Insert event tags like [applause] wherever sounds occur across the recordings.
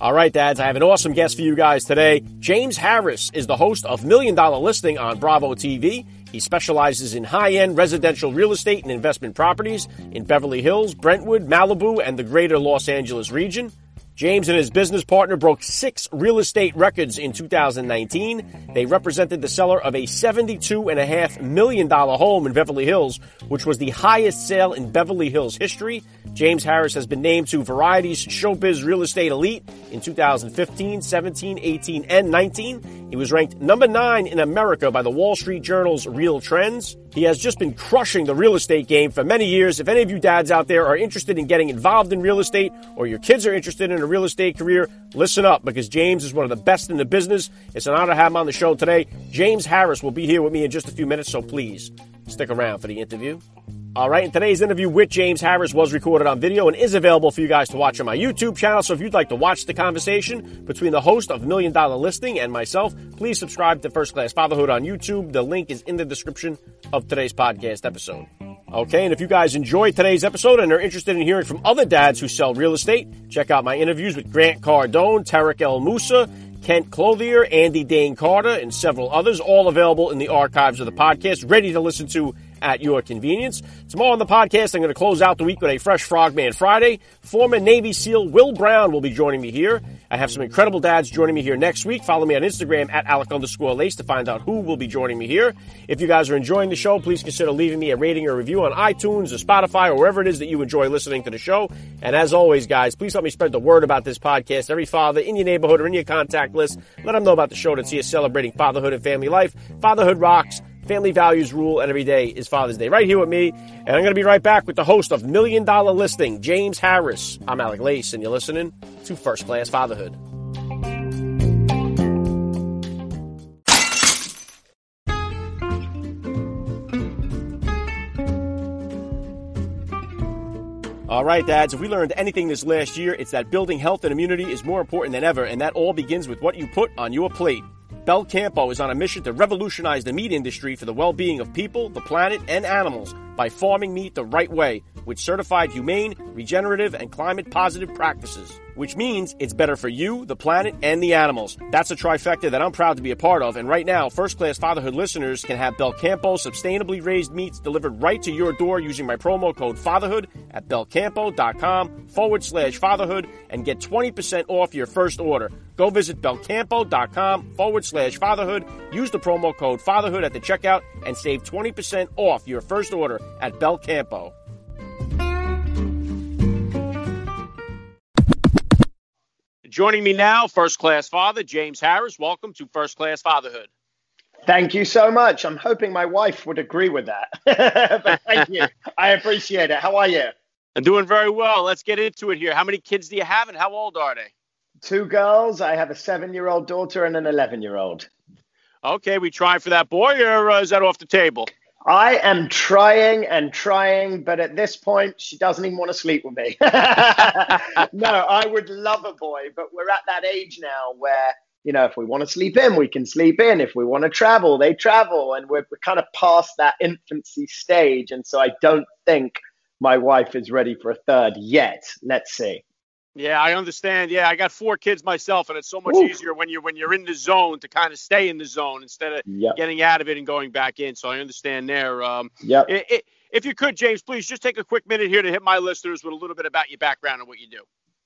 All right, dads, I have an awesome guest for you guys today. James Harris is the host of Million Dollar Listing on Bravo TV. He specializes in high end residential real estate and investment properties in Beverly Hills, Brentwood, Malibu, and the greater Los Angeles region. James and his business partner broke six real estate records in 2019. They represented the seller of a $72.5 million home in Beverly Hills, which was the highest sale in Beverly Hills history. James Harris has been named to Variety's Showbiz Real Estate Elite in 2015, 17, 18, and 19. He was ranked number nine in America by the Wall Street Journal's Real Trends. He has just been crushing the real estate game for many years. If any of you dads out there are interested in getting involved in real estate or your kids are interested in a real estate career, listen up because James is one of the best in the business. It's an honor to have him on the show today. James Harris will be here with me in just a few minutes, so please stick around for the interview. All right, and today's interview with James Harris was recorded on video and is available for you guys to watch on my YouTube channel. So if you'd like to watch the conversation between the host of Million Dollar Listing and myself, please subscribe to First Class Fatherhood on YouTube. The link is in the description of today's podcast episode. Okay, and if you guys enjoyed today's episode and are interested in hearing from other dads who sell real estate, check out my interviews with Grant Cardone, Tarek El Moussa, Kent Clothier, Andy Dane Carter, and several others, all available in the archives of the podcast, ready to listen to at your convenience. Tomorrow on the podcast, I'm going to close out the week with a fresh Frogman Friday. Former Navy SEAL Will Brown will be joining me here. I have some incredible dads joining me here next week. Follow me on Instagram at Alec underscore Lace to find out who will be joining me here. If you guys are enjoying the show, please consider leaving me a rating or review on iTunes or Spotify or wherever it is that you enjoy listening to the show. And as always, guys, please help me spread the word about this podcast. Every father in your neighborhood or in your contact list, let them know about the show that's here celebrating fatherhood and family life. Fatherhood rocks. Family values rule, and every day is Father's Day. Right here with me, and I'm going to be right back with the host of Million Dollar Listing, James Harris. I'm Alec Lace, and you're listening to First Class Fatherhood. All right, dads, if we learned anything this last year, it's that building health and immunity is more important than ever, and that all begins with what you put on your plate. Belcampo is on a mission to revolutionize the meat industry for the well being of people, the planet, and animals by farming meat the right way with certified humane, regenerative, and climate positive practices. Which means it's better for you, the planet, and the animals. That's a trifecta that I'm proud to be a part of. And right now, first class fatherhood listeners can have Belcampo sustainably raised meats delivered right to your door using my promo code fatherhood at belcampo.com forward slash fatherhood and get 20% off your first order. Go visit belcampo.com forward slash fatherhood. Use the promo code fatherhood at the checkout and save 20% off your first order at Belcampo. Joining me now, first class father James Harris. Welcome to First Class Fatherhood. Thank you so much. I'm hoping my wife would agree with that. [laughs] but thank you. I appreciate it. How are you? I'm doing very well. Let's get into it here. How many kids do you have and how old are they? Two girls. I have a seven year old daughter and an 11 year old. Okay, we trying for that boy or uh, is that off the table? I am trying and trying, but at this point, she doesn't even want to sleep with me. [laughs] no, I would love a boy, but we're at that age now where, you know, if we want to sleep in, we can sleep in. If we want to travel, they travel. And we're, we're kind of past that infancy stage. And so I don't think my wife is ready for a third yet. Let's see. Yeah, I understand. Yeah, I got four kids myself, and it's so much Ooh. easier when you're when you're in the zone to kind of stay in the zone instead of yep. getting out of it and going back in. So I understand there. Um, yeah. If you could, James, please just take a quick minute here to hit my listeners with a little bit about your background and what you do.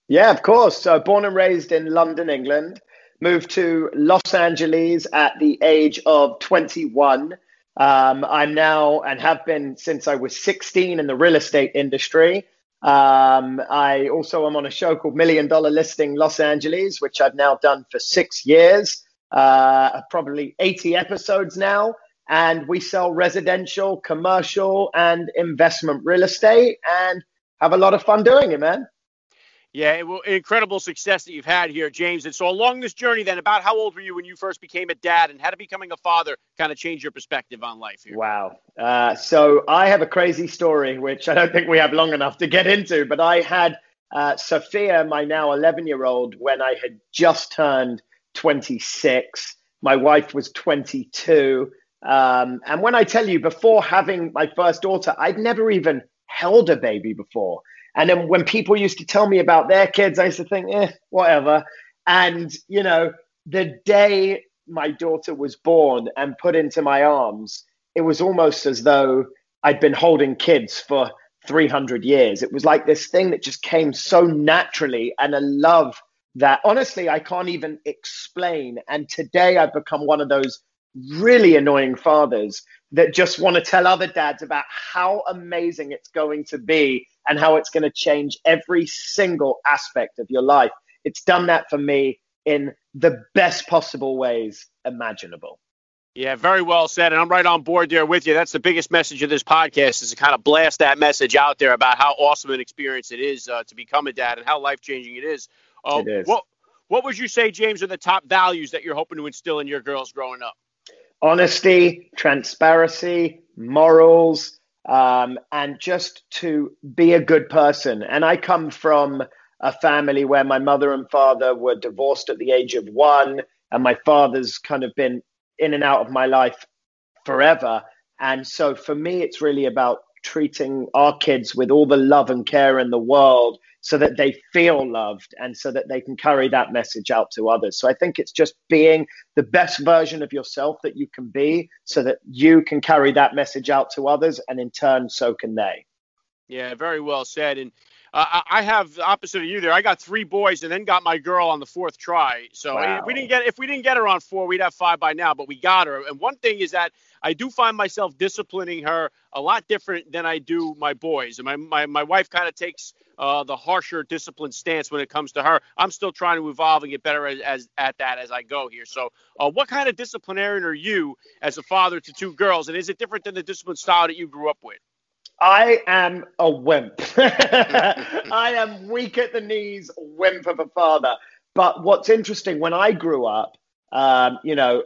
Yeah, of course. So born and raised in London, England. Moved to Los Angeles at the age of 21. Um, I'm now and have been since I was 16 in the real estate industry. Um, I also am on a show called Million Dollar Listing Los Angeles, which I've now done for six years, uh, probably 80 episodes now. And we sell residential, commercial, and investment real estate and have a lot of fun doing it, man. Yeah, well, incredible success that you've had here, James. And so, along this journey, then, about how old were you when you first became a dad, and how did becoming a father kind of change your perspective on life here? Wow. Uh, so, I have a crazy story, which I don't think we have long enough to get into, but I had uh, Sophia, my now 11 year old, when I had just turned 26. My wife was 22. Um, and when I tell you, before having my first daughter, I'd never even held a baby before. And then when people used to tell me about their kids, I used to think, eh, whatever. And, you know, the day my daughter was born and put into my arms, it was almost as though I'd been holding kids for 300 years. It was like this thing that just came so naturally and a love that honestly I can't even explain. And today I've become one of those really annoying fathers that just want to tell other dads about how amazing it's going to be and how it's going to change every single aspect of your life. It's done that for me in the best possible ways imaginable. Yeah, very well said. And I'm right on board there with you. That's the biggest message of this podcast is to kind of blast that message out there about how awesome an experience it is uh, to become a dad and how life changing it is. Uh, it is. What, what would you say, James, are the top values that you're hoping to instill in your girls growing up? Honesty, transparency, morals, um, and just to be a good person. And I come from a family where my mother and father were divorced at the age of one, and my father's kind of been in and out of my life forever. And so for me, it's really about treating our kids with all the love and care in the world so that they feel loved and so that they can carry that message out to others. So I think it's just being the best version of yourself that you can be so that you can carry that message out to others and in turn so can they. Yeah, very well said. And uh, I have the opposite of you there. I got three boys and then got my girl on the fourth try. So wow. if we didn't get if we didn't get her on four, we'd have five by now. But we got her. And one thing is that I do find myself disciplining her a lot different than I do my boys. And my my, my wife kind of takes uh, the harsher discipline stance when it comes to her. I'm still trying to evolve and get better as, as at that as I go here. So, uh, what kind of disciplinarian are you as a father to two girls, and is it different than the discipline style that you grew up with? I am a wimp. [laughs] I am weak at the knees, wimp of a father. But what's interesting, when I grew up, um, you know,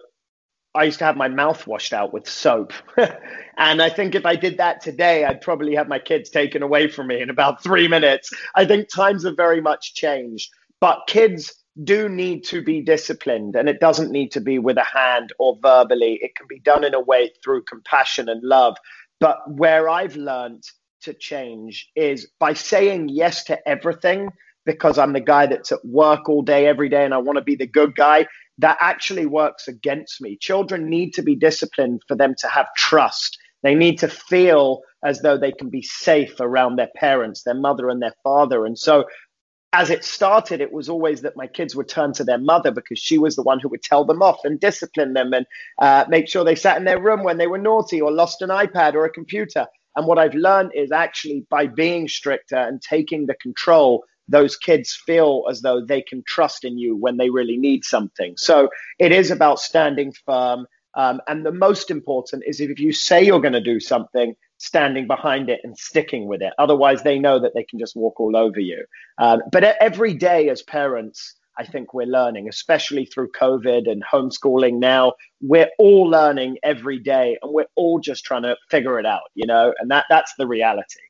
I used to have my mouth washed out with soap. [laughs] and I think if I did that today, I'd probably have my kids taken away from me in about three minutes. I think times have very much changed. But kids do need to be disciplined, and it doesn't need to be with a hand or verbally. It can be done in a way through compassion and love but where I've learned to change is by saying yes to everything because I'm the guy that's at work all day, every day, and I want to be the good guy. That actually works against me. Children need to be disciplined for them to have trust. They need to feel as though they can be safe around their parents, their mother, and their father. And so as it started, it was always that my kids would turn to their mother because she was the one who would tell them off and discipline them and uh, make sure they sat in their room when they were naughty or lost an iPad or a computer. And what I've learned is actually by being stricter and taking the control, those kids feel as though they can trust in you when they really need something. So it is about standing firm. Um, and the most important is if you say you're going to do something, standing behind it and sticking with it. Otherwise, they know that they can just walk all over you. Um, but every day as parents, I think we're learning, especially through COVID and homeschooling now. We're all learning every day and we're all just trying to figure it out, you know, and that, that's the reality.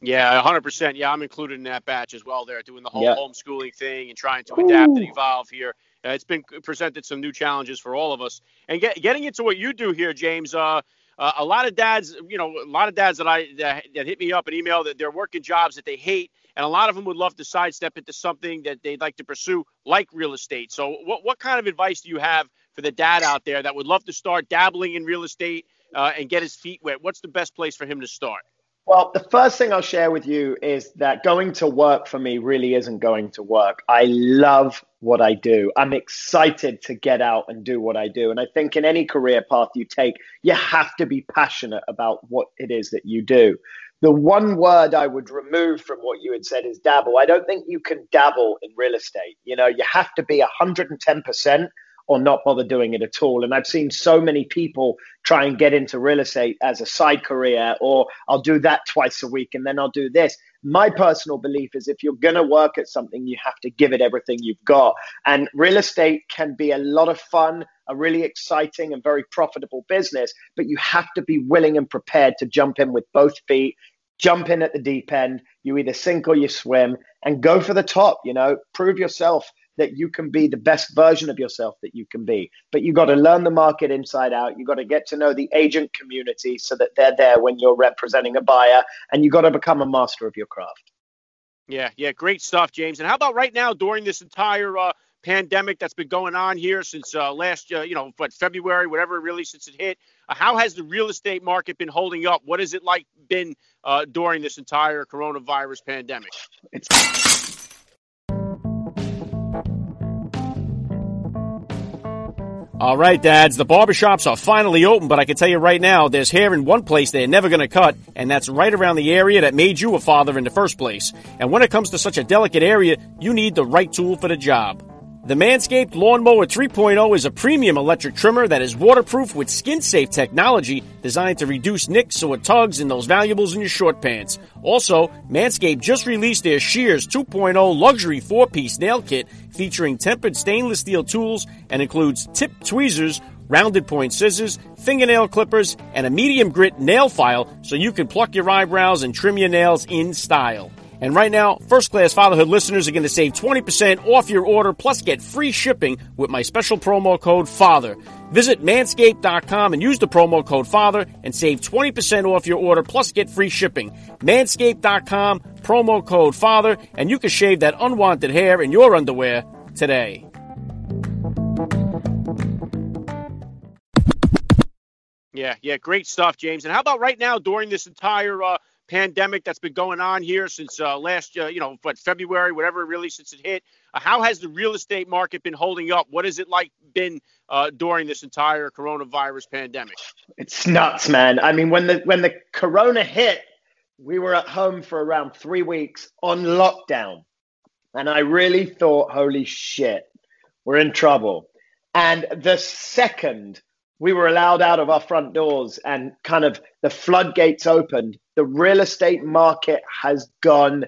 Yeah, 100%. Yeah, I'm included in that batch as well there, doing the whole homeschooling thing and trying to adapt Ooh. and evolve here. Uh, it's been presented some new challenges for all of us. And get, getting into what you do here, James, uh, uh, a lot of dads, you know, a lot of dads that I that, that hit me up and email that they're working jobs that they hate, and a lot of them would love to sidestep into something that they'd like to pursue, like real estate. So, what what kind of advice do you have for the dad out there that would love to start dabbling in real estate uh, and get his feet wet? What's the best place for him to start? Well, the first thing I'll share with you is that going to work for me really isn't going to work. I love what I do. I'm excited to get out and do what I do. And I think in any career path you take, you have to be passionate about what it is that you do. The one word I would remove from what you had said is dabble. I don't think you can dabble in real estate. You know, you have to be 110% or not bother doing it at all. And I've seen so many people try and get into real estate as a side career, or I'll do that twice a week and then I'll do this. My personal belief is if you're going to work at something, you have to give it everything you've got. And real estate can be a lot of fun, a really exciting and very profitable business, but you have to be willing and prepared to jump in with both feet jump in at the deep end. You either sink or you swim and go for the top, you know, prove yourself that you can be the best version of yourself that you can be. But you got to learn the market inside out. You got to get to know the agent community so that they're there when you're representing a buyer and you got to become a master of your craft. Yeah, yeah, great stuff, James. And how about right now during this entire uh, pandemic that's been going on here since uh, last, uh, you know, what February, whatever, really since it hit? Uh, how has the real estate market been holding up? What has it like been uh, during this entire coronavirus pandemic? It's All right, dads, the barbershops are finally open, but I can tell you right now, there's hair in one place they're never going to cut, and that's right around the area that made you a father in the first place. And when it comes to such a delicate area, you need the right tool for the job. The Manscaped Lawnmower 3.0 is a premium electric trimmer that is waterproof with skin safe technology designed to reduce nicks or tugs in those valuables in your short pants. Also, Manscaped just released their Shears 2.0 luxury four piece nail kit featuring tempered stainless steel tools and includes tip tweezers, rounded point scissors, fingernail clippers, and a medium grit nail file so you can pluck your eyebrows and trim your nails in style. And right now, first class fatherhood listeners are going to save 20% off your order plus get free shipping with my special promo code FATHER. Visit manscaped.com and use the promo code FATHER and save 20% off your order plus get free shipping. Manscaped.com, promo code FATHER, and you can shave that unwanted hair in your underwear today. Yeah, yeah, great stuff, James. And how about right now during this entire uh, pandemic that's been going on here since uh, last, uh, you know, what February, whatever, really since it hit. Uh, how has the real estate market been holding up? What has it like been uh, during this entire coronavirus pandemic? It's nuts, man. I mean, when the when the corona hit, we were at home for around three weeks on lockdown, and I really thought, holy shit, we're in trouble. And the second we were allowed out of our front doors and kind of the floodgates opened, the real estate market has gone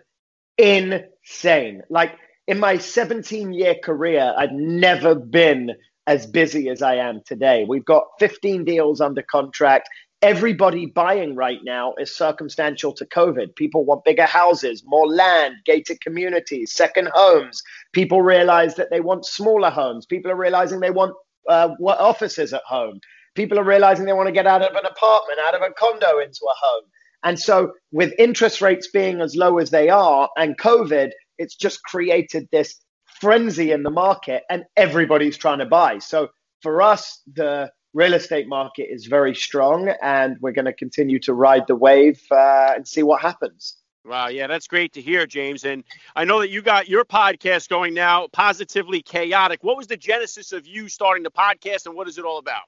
insane. Like in my 17 year career, I've never been as busy as I am today. We've got 15 deals under contract. Everybody buying right now is circumstantial to COVID. People want bigger houses, more land, gated communities, second homes. People realize that they want smaller homes. People are realizing they want uh, what offices at home. People are realizing they want to get out of an apartment, out of a condo into a home. And so, with interest rates being as low as they are and COVID, it's just created this frenzy in the market and everybody's trying to buy. So, for us, the real estate market is very strong and we're going to continue to ride the wave uh, and see what happens. Wow, yeah, that's great to hear, James. And I know that you got your podcast going now, Positively Chaotic. What was the genesis of you starting the podcast and what is it all about?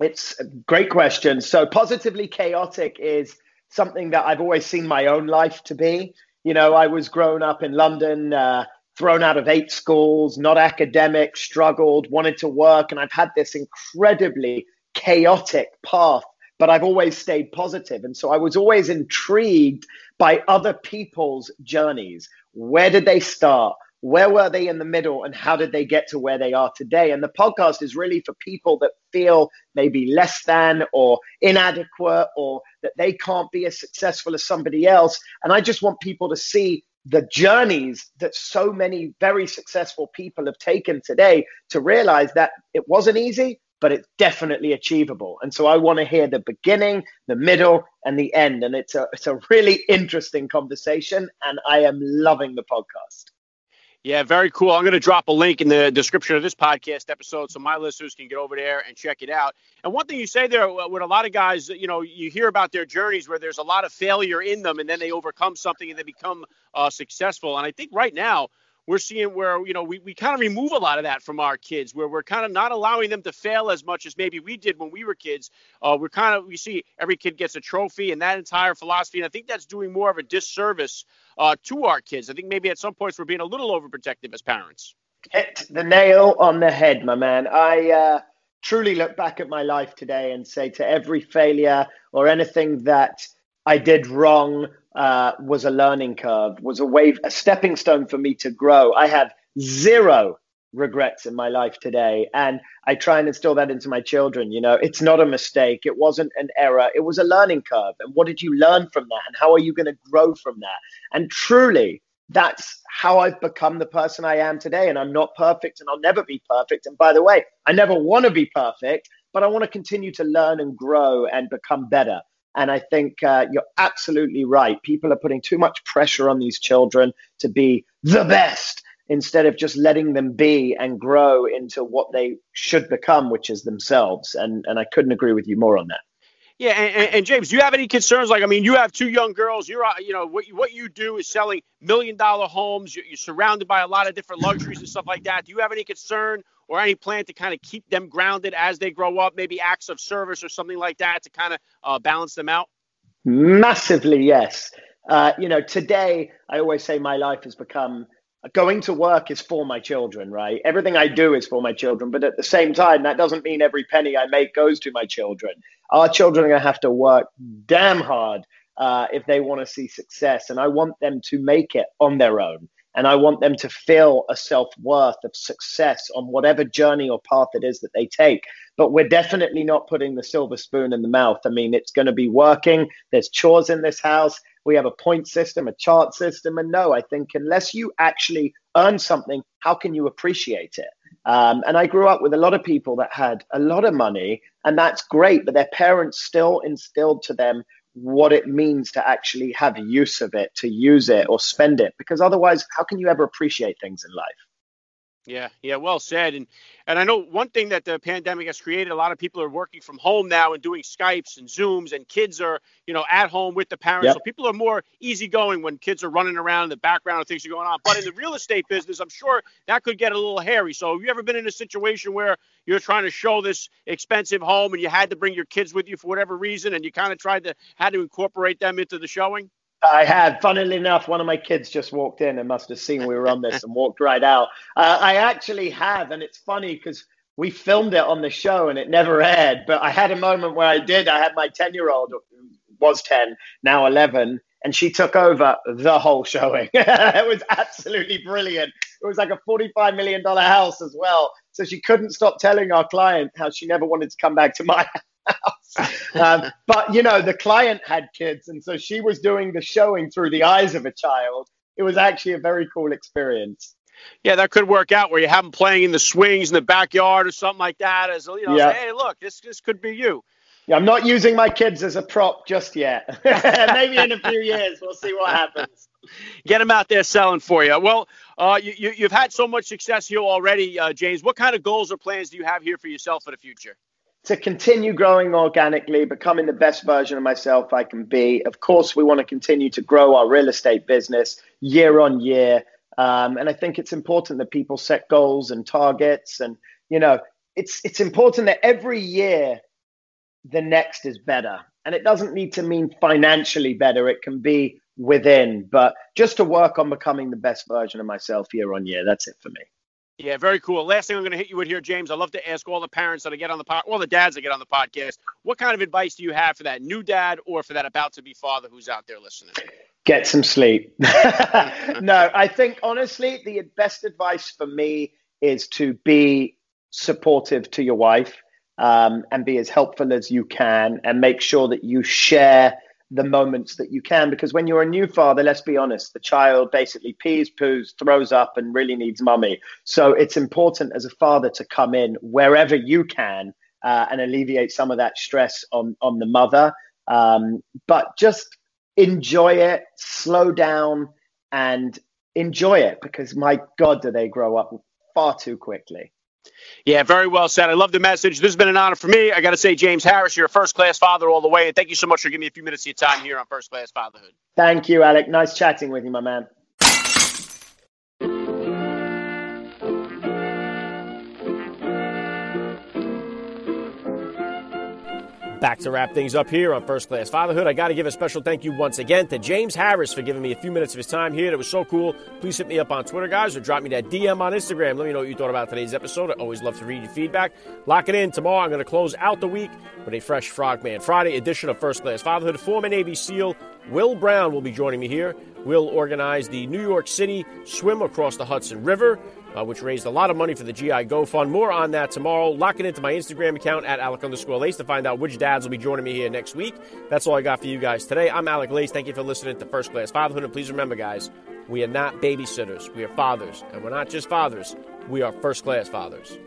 It's a great question. So, Positively Chaotic is something that I've always seen my own life to be. You know, I was grown up in London, uh, thrown out of eight schools, not academic, struggled, wanted to work, and I've had this incredibly chaotic path but I've always stayed positive. And so I was always intrigued by other people's journeys. Where did they start? Where were they in the middle? And how did they get to where they are today? And the podcast is really for people that feel maybe less than or inadequate or that they can't be as successful as somebody else. And I just want people to see the journeys that so many very successful people have taken today to realize that it wasn't easy, but it's definitely achievable. And so I want to hear the beginning, the middle, and the end. And it's a it's a really interesting conversation, and I am loving the podcast. Yeah, very cool. I'm going to drop a link in the description of this podcast episode so my listeners can get over there and check it out. And one thing you say there, with a lot of guys, you know, you hear about their journeys where there's a lot of failure in them and then they overcome something and they become uh, successful. And I think right now, we're seeing where you know we, we kind of remove a lot of that from our kids where we're kind of not allowing them to fail as much as maybe we did when we were kids. Uh, we're kind of we see every kid gets a trophy and that entire philosophy and i think that's doing more of a disservice uh, to our kids. I think maybe at some points we're being a little overprotective as parents. Hit the nail on the head, my man. I uh, truly look back at my life today and say to every failure or anything that I did wrong uh, was a learning curve, was a wave, a stepping stone for me to grow. I have zero regrets in my life today. And I try and instill that into my children. You know, it's not a mistake. It wasn't an error. It was a learning curve. And what did you learn from that? And how are you going to grow from that? And truly, that's how I've become the person I am today. And I'm not perfect and I'll never be perfect. And by the way, I never want to be perfect, but I want to continue to learn and grow and become better. And I think uh, you're absolutely right. People are putting too much pressure on these children to be the best instead of just letting them be and grow into what they should become, which is themselves. And and I couldn't agree with you more on that. Yeah, and, and, James, do you have any concerns? Like, I mean, you have two young girls. You're, uh, you know, what what you do is selling million dollar homes. You're, you're surrounded by a lot of different luxuries and stuff like that. Do you have any concern or any plan to kind of keep them grounded as they grow up? Maybe acts of service or something like that to kind of uh, balance them out. Massively, yes. Uh, you know, today I always say my life has become going to work is for my children, right? Everything I do is for my children. But at the same time, that doesn't mean every penny I make goes to my children. Our children are going to have to work damn hard uh, if they want to see success. And I want them to make it on their own. And I want them to feel a self worth of success on whatever journey or path it is that they take. But we're definitely not putting the silver spoon in the mouth. I mean, it's going to be working. There's chores in this house we have a point system, a chart system. And no, I think unless you actually earn something, how can you appreciate it? Um, and I grew up with a lot of people that had a lot of money, and that's great, but their parents still instilled to them what it means to actually have use of it, to use it or spend it, because otherwise, how can you ever appreciate things in life? Yeah, yeah, well said. And and I know one thing that the pandemic has created, a lot of people are working from home now and doing Skypes and Zooms, and kids are, you know, at home with the parents. Yep. So people are more easygoing when kids are running around in the background and things are going on. But in the real estate business, I'm sure that could get a little hairy. So have you ever been in a situation where you're trying to show this expensive home and you had to bring your kids with you for whatever reason, and you kind of tried to had to incorporate them into the showing? I had. Funnily enough, one of my kids just walked in and must have seen we were on this and walked right out. Uh, I actually have, and it's funny because we filmed it on the show and it never aired. But I had a moment where I did. I had my 10 year old, was 10, now 11, and she took over the whole showing. [laughs] it was absolutely brilliant. It was like a $45 million house as well. So she couldn't stop telling our client how she never wanted to come back to my [laughs] house. um, but you know, the client had kids, and so she was doing the showing through the eyes of a child. It was actually a very cool experience. Yeah, that could work out where you have them playing in the swings in the backyard or something like that. As you know, yeah. say, hey, look, this this could be you. Yeah, I'm not using my kids as a prop just yet. [laughs] [laughs] Maybe in a few years, we'll see what happens. Get them out there selling for you. Well, uh, you, you, have had so much success here already, uh, James. What kind of goals or plans do you have here for yourself for the future? to continue growing organically, becoming the best version of myself I can be. Of course, we want to continue to grow our real estate business year on year. Um, and I think it's important that people set goals and targets. And, you know, it's, it's important that every year the next is better. And it doesn't need to mean financially better, it can be within, but just to work on becoming the best version of myself year on year. That's it for me. Yeah, very cool. Last thing I'm going to hit you with here, James. I love to ask all the parents that I get on the pod, all the dads that get on the podcast, what kind of advice do you have for that new dad or for that about to be father who's out there listening? Get some sleep. [laughs] no, I think honestly, the best advice for me is to be supportive to your wife um, and be as helpful as you can and make sure that you share the moments that you can because when you're a new father let's be honest the child basically pees poos throws up and really needs mummy. So it's important as a father to come in wherever you can uh, and alleviate some of that stress on on the mother. Um, but just enjoy it slow down and enjoy it because my god do they grow up far too quickly yeah, very well said. I love the message. This has been an honor for me. I got to say, James Harris, you're a first class father all the way. And thank you so much for giving me a few minutes of your time here on First Class Fatherhood. Thank you, Alec. Nice chatting with you, my man. Back to wrap things up here on First Class Fatherhood. I got to give a special thank you once again to James Harris for giving me a few minutes of his time here. That was so cool. Please hit me up on Twitter, guys, or drop me that DM on Instagram. Let me know what you thought about today's episode. I always love to read your feedback. Lock it in. Tomorrow, I'm going to close out the week with a fresh Frogman Friday edition of First Class Fatherhood. Former Navy SEAL Will Brown will be joining me here. Will organize the New York City swim across the Hudson River uh, which raised a lot of money for the GI Go Fund. More on that tomorrow. Lock it into my Instagram account at Alec underscore Lace to find out which dads will be joining me here next week. That's all I got for you guys today. I'm Alec Lace. Thank you for listening to First Class Fatherhood. And please remember, guys, we are not babysitters. We are fathers. And we're not just fathers, we are first class fathers.